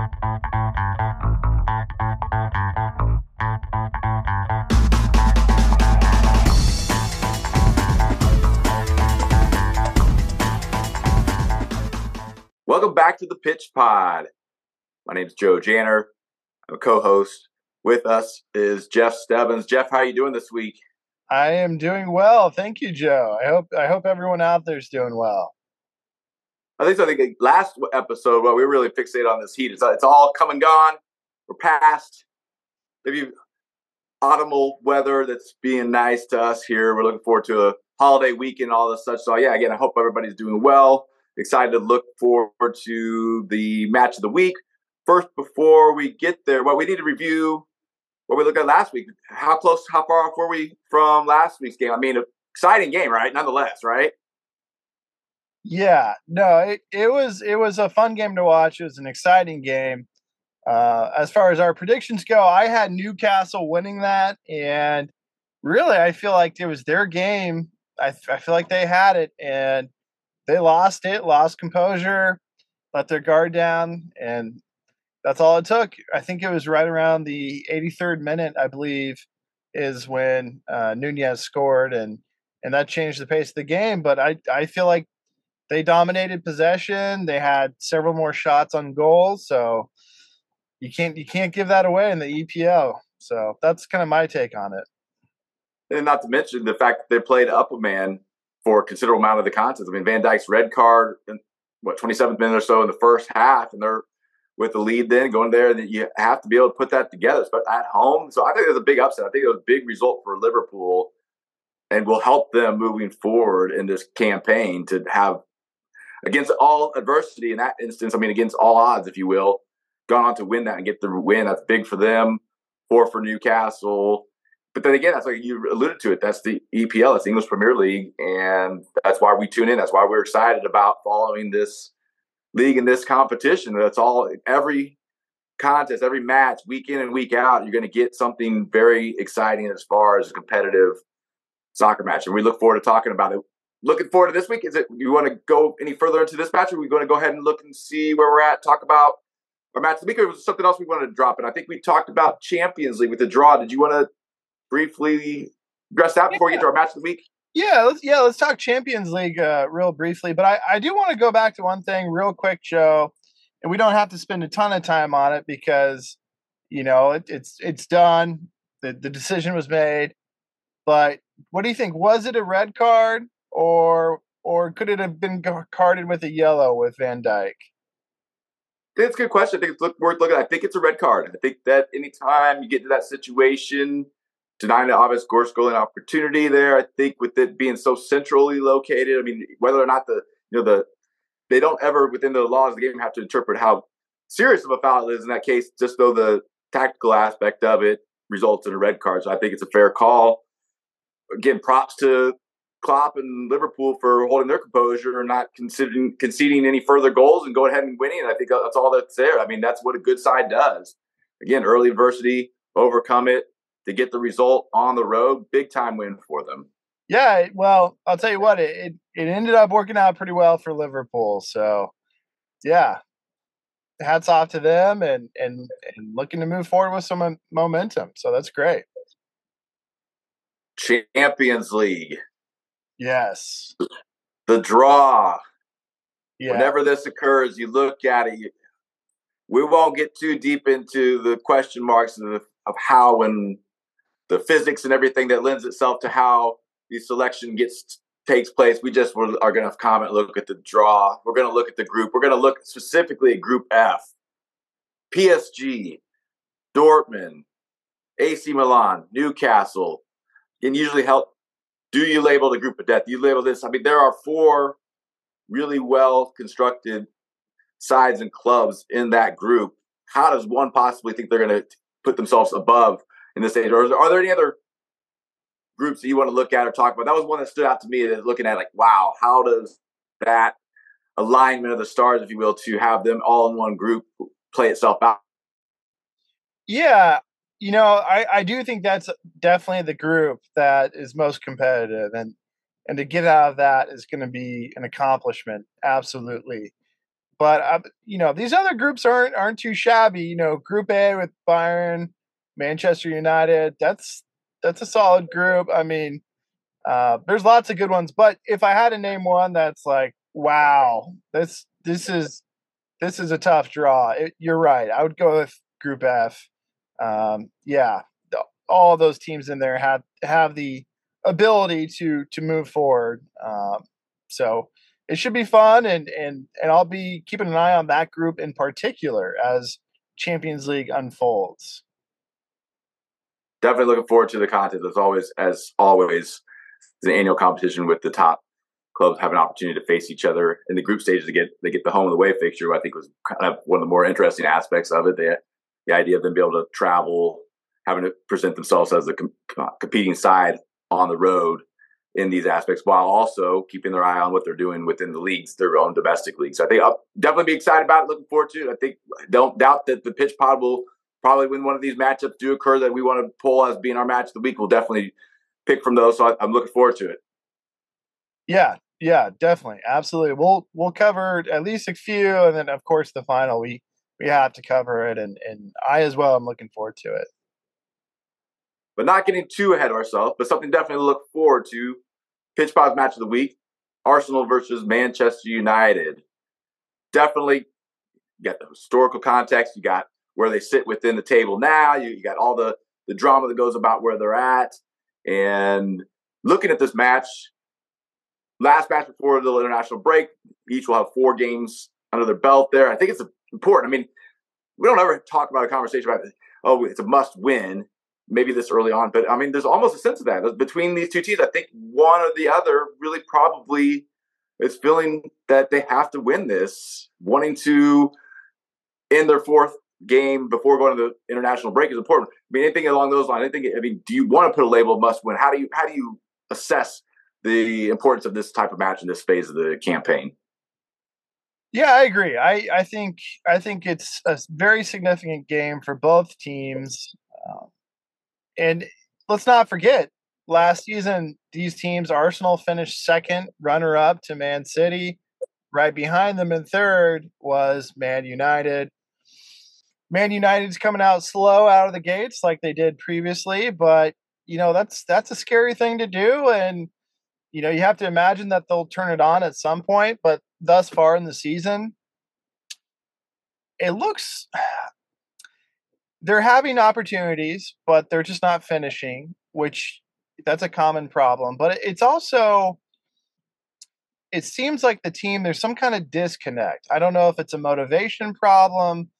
Welcome back to the Pitch Pod. My name is Joe Janner. I'm a co-host. With us is Jeff Stebbins. Jeff, how are you doing this week? I am doing well, thank you, Joe. I hope I hope everyone out there is doing well. I think so. I think last episode, well, we really fixated on this heat. It's, uh, it's all come and gone. We're past maybe autumnal weather that's being nice to us here. We're looking forward to a holiday weekend, all this such. So yeah, again, I hope everybody's doing well. Excited to look forward to the match of the week. First, before we get there, what we need to review what we looked at last week. How close, how far off were we from last week's game? I mean, exciting game, right? Nonetheless, right? Yeah, no, it, it was it was a fun game to watch. It was an exciting game. Uh, as far as our predictions go, I had Newcastle winning that, and really, I feel like it was their game. I, I feel like they had it, and they lost it, lost composure, let their guard down, and that's all it took. I think it was right around the 83rd minute, I believe, is when uh, Nunez scored, and and that changed the pace of the game. But I I feel like they dominated possession. They had several more shots on goal, so you can't you can't give that away in the EPL. So that's kind of my take on it. And not to mention the fact that they played up a man for a considerable amount of the contest. I mean, Van Dijk's red card in what 27th minute or so in the first half, and they're with the lead then going there, and you have to be able to put that together, but at home. So I think it was a big upset. I think it was a big result for Liverpool, and will help them moving forward in this campaign to have against all adversity in that instance. I mean, against all odds, if you will, gone on to win that and get the win. That's big for them. Four for Newcastle. But then again, that's like you alluded to it. That's the EPL. It's the English Premier League, and that's why we tune in. That's why we're excited about following this league and this competition. That's all every contest, every match, week in and week out, you're going to get something very exciting as far as a competitive soccer match. And we look forward to talking about it. Looking forward to this week. Is it you want to go any further into this match? Or are we going to go ahead and look and see where we're at? Talk about our match of the week. Or was something else we wanted to drop? And I think we talked about Champions League with the draw. Did you want to briefly address that before yeah. we get to our match of the week? Yeah, let's yeah, let's talk Champions League uh, real briefly. But I, I do want to go back to one thing real quick, Joe, and we don't have to spend a ton of time on it because you know it, it's it's done. The the decision was made. But what do you think? Was it a red card or or could it have been carded with a yellow with Van Dijk? I think it's a good question. I think it's look, worth looking at. I think it's a red card. I think that anytime you get to that situation denying the obvious goal scoring opportunity there. I think with it being so centrally located, I mean, whether or not the you know the they don't ever within the laws of the game have to interpret how serious of a foul it is in that case, just though the tactical aspect of it results in a red card. So I think it's a fair call. Again, props to Klopp and Liverpool for holding their composure and not considering conceding any further goals and going ahead and winning. And I think that's all that's there. I mean, that's what a good side does. Again, early adversity, overcome it, to get the result on the road. Big time win for them. Yeah, well, I'll tell you what, it, it ended up working out pretty well for Liverpool. So, yeah, hats off to them and and and looking to move forward with some momentum. So that's great. Champions League. Yes. The draw. Yeah. Whenever this occurs, you look at it. You, we won't get too deep into the question marks of, of how and the physics and everything that lends itself to how the selection gets takes place. We just are going to comment, look at the draw. We're going to look at the group. We're going to look specifically at Group F. PSG, Dortmund, AC Milan, Newcastle. Can usually help. Do you label the group of death? Do you label this? I mean, there are four really well constructed sides and clubs in that group. How does one possibly think they're going to put themselves above in this age? Or are there any other groups that you want to look at or talk about? That was one that stood out to me that looking at like, wow, how does that alignment of the stars, if you will, to have them all in one group play itself out? Yeah, you know, I, I do think that's definitely the group that is most competitive and and to get out of that is going to be an accomplishment absolutely but uh, you know these other groups aren't aren't too shabby. You know, Group A with Bayern, Manchester United. That's that's a solid group. I mean, uh, there's lots of good ones, but if I had to name one that's like, wow, this this is this is a tough draw. It, you're right. I would go with Group F. Um, yeah, all those teams in there have have the ability to to move forward. Um, so it should be fun, and and and I'll be keeping an eye on that group in particular as Champions League unfolds. Definitely looking forward to the content. As always, as always, it's an annual competition with the top clubs have an opportunity to face each other in the group stages to get they get the home and the away fixture. I think was kind of one of the more interesting aspects of it. The the idea of them being able to travel, having to present themselves as a com- competing side on the road in these aspects, while also keeping their eye on what they're doing within the leagues, their own domestic leagues. So I think I'll definitely be excited about it. Looking forward to it. I think don't doubt that the pitch pod will probably when one of these matchups do occur that we want to pull as being our match of the week. We'll definitely pick from those. So I'm looking forward to it. Yeah, yeah, definitely, absolutely. We'll we'll cover at least a few, and then of course the final. We we have to cover it, and and I as well. I'm looking forward to it. But not getting too ahead of ourselves, but something definitely to look forward to. Pitch Pod's match of the week: Arsenal versus Manchester United. Definitely, got the historical context. You got where they sit within the table now. You, you got all the the drama that goes about where they're at, and looking at this match, last match before the international break, each will have four games under their belt there. I think it's important. I mean, we don't ever talk about a conversation about, oh, it's a must win, maybe this early on, but I mean, there's almost a sense of that. Between these two teams, I think one or the other really probably is feeling that they have to win this, wanting to end their fourth game before going to the international break is important. I mean, anything along those lines. I think. I mean, do you want to put a label of must win? How do you how do you assess the importance of this type of match in this phase of the campaign. Yeah, I agree. I, I think I think it's a very significant game for both teams, um, and let's not forget last season these teams Arsenal finished second, runner up to Man City. Right behind them in third was Man United. Man United's coming out slow out of the gates like they did previously, but you know that's that's a scary thing to do, and you know, you have to imagine that they'll turn it on at some point, but thus far in the season, it looks they're having opportunities, but they're just not finishing, which that's a common problem. But it's also it seems like the team there's some kind of disconnect. I don't know if it's a motivation problem.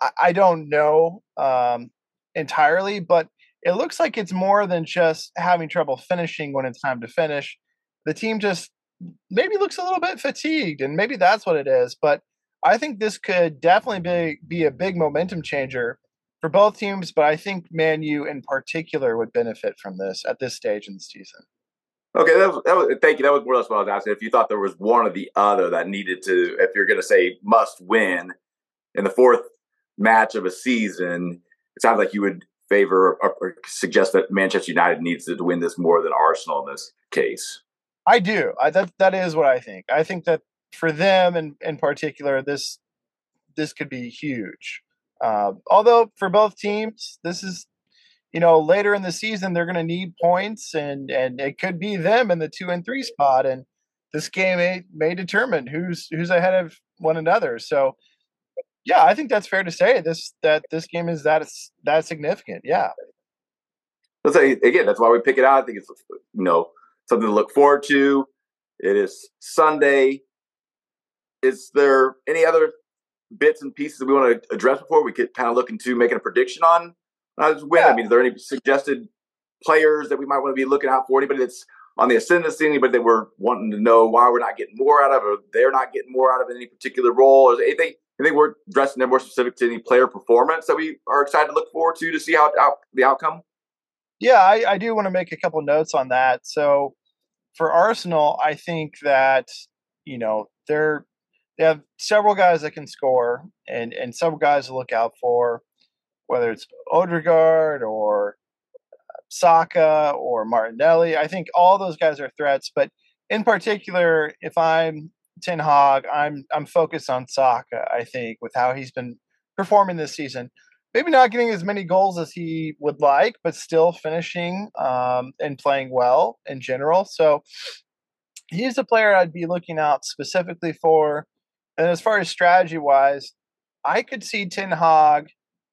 I, I don't know um, entirely, but it looks like it's more than just having trouble finishing when it's time to finish the team just maybe looks a little bit fatigued, and maybe that's what it is. But I think this could definitely be be a big momentum changer for both teams. But I think Man U in particular would benefit from this at this stage in the season. Okay, that was, that was, thank you. That was more or less what I was asking. If you thought there was one or the other that needed to, if you're going to say must win in the fourth match of a season, it sounds like you would favor or, or suggest that Manchester United needs to win this more than Arsenal in this case. I do. I, that that is what I think. I think that for them in in particular, this this could be huge. Uh, although for both teams, this is you know later in the season they're going to need points, and and it could be them in the two and three spot, and this game may may determine who's who's ahead of one another. So yeah, I think that's fair to say this that this game is that that significant. Yeah. Say again, that's why we pick it out. I think it's you know something to look forward to. It is Sunday. Is there any other bits and pieces that we want to address before we could kind of look into making a prediction on uh, win? Yeah. I mean, is there any suggested players that we might want to be looking out for? Anybody that's on the ascendancy? Anybody that we're wanting to know why we're not getting more out of, or they're not getting more out of any particular role, or anything? Anything we're addressing them more specific to any player performance that we are excited to look forward to to see how out, the outcome? Yeah, I, I do want to make a couple notes on that. So for Arsenal, I think that you know they're they have several guys that can score and and several guys to look out for, whether it's Odegaard or uh, Saka or Martinelli. I think all those guys are threats, but in particular, if I'm Ten Hag, I'm I'm focused on Saka. I think with how he's been performing this season, maybe not getting as many goals as he would like, but still finishing um, and playing well in general. So he's a player I'd be looking out specifically for. And as far as strategy wise, I could see Ten Hag,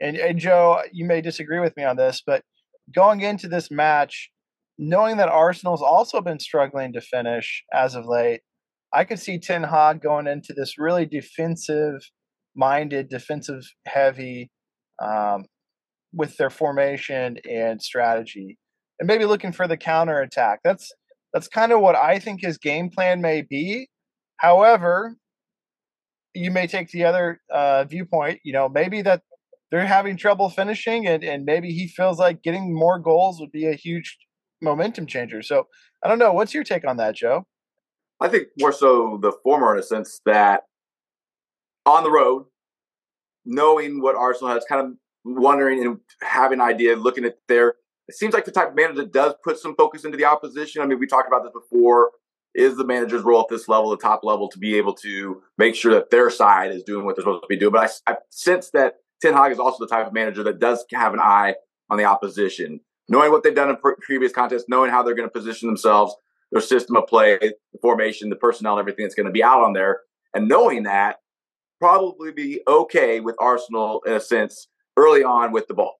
and, and Joe, you may disagree with me on this, but going into this match, knowing that Arsenal's also been struggling to finish as of late, I could see Ten Hag going into this really defensive minded, defensive heavy um, with their formation and strategy, and maybe looking for the counter attack. That's that's kind of what I think his game plan may be. However, you may take the other uh, viewpoint. You know, maybe that they're having trouble finishing, and and maybe he feels like getting more goals would be a huge momentum changer. So I don't know. What's your take on that, Joe? I think more so the former in a sense that on the road, knowing what Arsenal has, kind of wondering and having an idea, looking at their. It seems like the type of manager that does put some focus into the opposition. I mean, we talked about this before. Is the manager's role at this level, the top level, to be able to make sure that their side is doing what they're supposed to be doing? But I, I sense that Ten Hag is also the type of manager that does have an eye on the opposition, knowing what they've done in pre- previous contests, knowing how they're going to position themselves, their system of play, the formation, the personnel, everything that's going to be out on there, and knowing that probably be okay with Arsenal in a sense early on with the ball,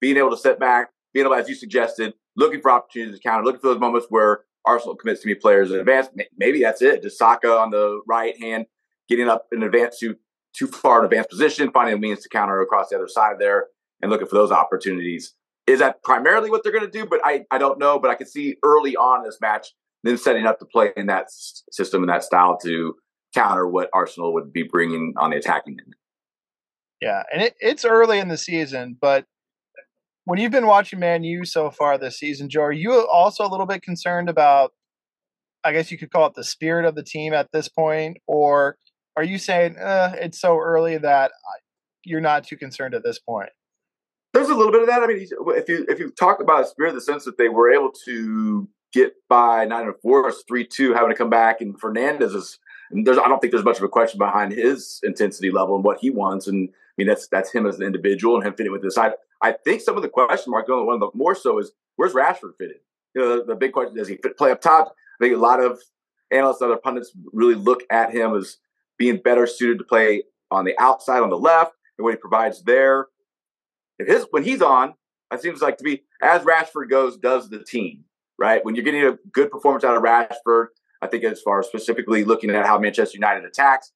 being able to set back, being able, as you suggested, looking for opportunities to counter, looking for those moments where Arsenal commits to be players in advance. Maybe that's it. Just Saka on the right hand, getting up in advance to too far in advanced position, finding a means to counter across the other side there, and looking for those opportunities. Is that primarily what they're going to do? But I, I don't know. But I can see early on in this match them setting up to play in that system and that style to counter what Arsenal would be bringing on the attacking end. Yeah, and it, it's early in the season, but when you've been watching Man U so far this season, Joe, are you also a little bit concerned about? I guess you could call it the spirit of the team at this point, or are you saying uh, it's so early that you're not too concerned at this point? There's a little bit of that. I mean, if you if you talk about spirit, the sense that they were able to get by nine and four, three two, having to come back, and Fernandes is. There's, I don't think there's much of a question behind his intensity level and what he wants, and I mean that's that's him as an individual and him fitting with this. I I think some of the question mark, going one of the more so is where's Rashford fitted? You know, the, the big question does he fit, play up top? I think a lot of analysts, other pundits, really look at him as being better suited to play on the outside on the left and what he provides there. If his when he's on, it seems like to be as Rashford goes, does the team right? When you're getting a good performance out of Rashford, I think as far as specifically looking at how Manchester United attacks,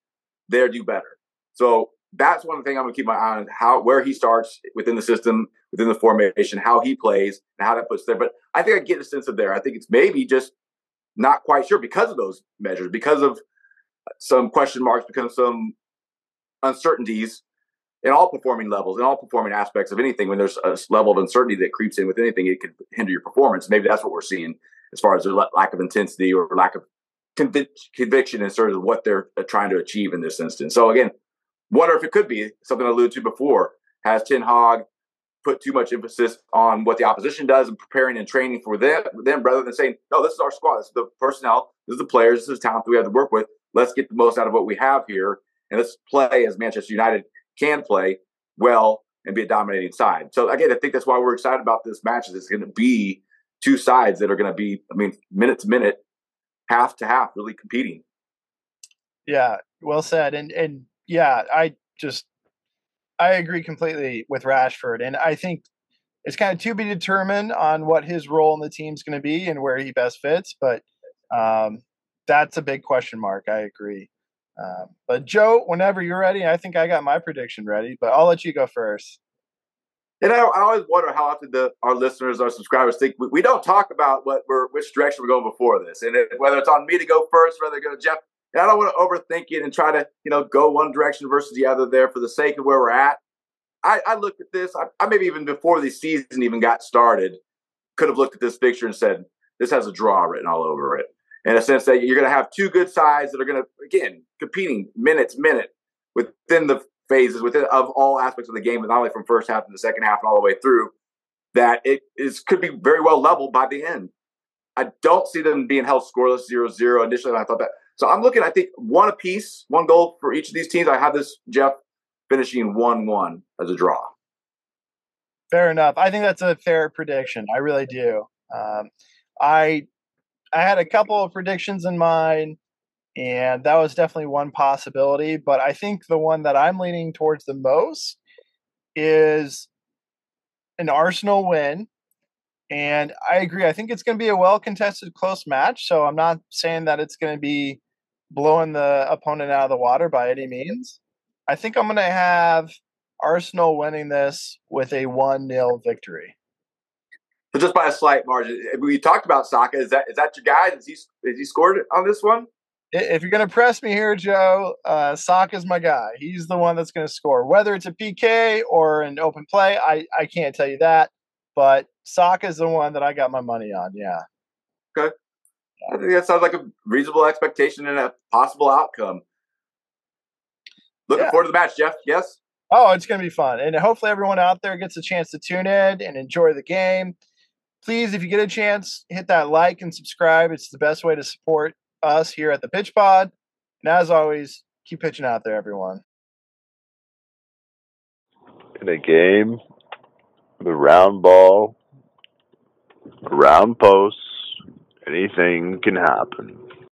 they do better. So that's one thing I'm going to keep my eye on how where he starts within the system, within the formation, how he plays, and how that puts there. But I think I get a sense of there. I think it's maybe just not quite sure because of those measures, because of some question marks, because of some uncertainties in all performing levels, in all performing aspects of anything. When there's a level of uncertainty that creeps in with anything, it could hinder your performance. Maybe that's what we're seeing as far as their lack of intensity or lack of convic- conviction in sort of what they're uh, trying to achieve in this instance. So again, wonder if it could be something I alluded to before. Has Ten Hag put too much emphasis on what the opposition does and preparing and training for them, them rather than saying, no, this is our squad. This is the personnel. This is the players. This is the talent that we have to work with. Let's get the most out of what we have here. And let's play as Manchester United can play well and be a dominating side. So again, I think that's why we're excited about this match. Is it's going to be two sides that are going to be, I mean, minute to minute, half to half, really competing. Yeah, well said. And and yeah, I just I agree completely with Rashford, and I think it's kind of to be determined on what his role in the team's going to be and where he best fits. But um, that's a big question mark. I agree. Um, but Joe, whenever you're ready, I think I got my prediction ready, but I'll let you go first. And I, I always wonder how often the, our listeners, our subscribers think we, we, don't talk about what we're which direction we're going before this, and whether it's on me to go first, whether go Jeff. And I don't want to overthink it and try to you know go one direction versus the other there for the sake of where we're at. I, I looked at this. I, I maybe even before the season even got started, could have looked at this picture and said this has a draw written all over it in a sense that you're going to have two good sides that are going to again competing minutes minute within the phases within of all aspects of the game, not only from first half to the second half and all the way through. That it is could be very well leveled by the end. I don't see them being held scoreless 0-0. Initially, I thought that So I'm looking, I think, one apiece, one goal for each of these teams. I have this, Jeff, finishing 1 1 as a draw. Fair enough. I think that's a fair prediction. I really do. Um, I I had a couple of predictions in mind, and that was definitely one possibility. But I think the one that I'm leaning towards the most is an Arsenal win. And I agree. I think it's going to be a well contested, close match. So I'm not saying that it's going to be blowing the opponent out of the water by any means. I think I'm going to have Arsenal winning this with a 1 0 victory. So just by a slight margin. We talked about Saka. Is that is that your guy? Is he is he scored on this one? If you're going to press me here, Joe, uh, is my guy. He's the one that's going to score. Whether it's a PK or an open play, I, I can't tell you that. But is the one that I got my money on. Yeah. Okay. I think that sounds like a reasonable expectation and a possible outcome. Looking yeah. forward to the match, Jeff. Yes. Oh, it's going to be fun. And hopefully, everyone out there gets a chance to tune in and enjoy the game. Please, if you get a chance, hit that like and subscribe. It's the best way to support us here at the Pitch Pod. And as always, keep pitching out there, everyone. In a game, the round ball, round posts, anything can happen.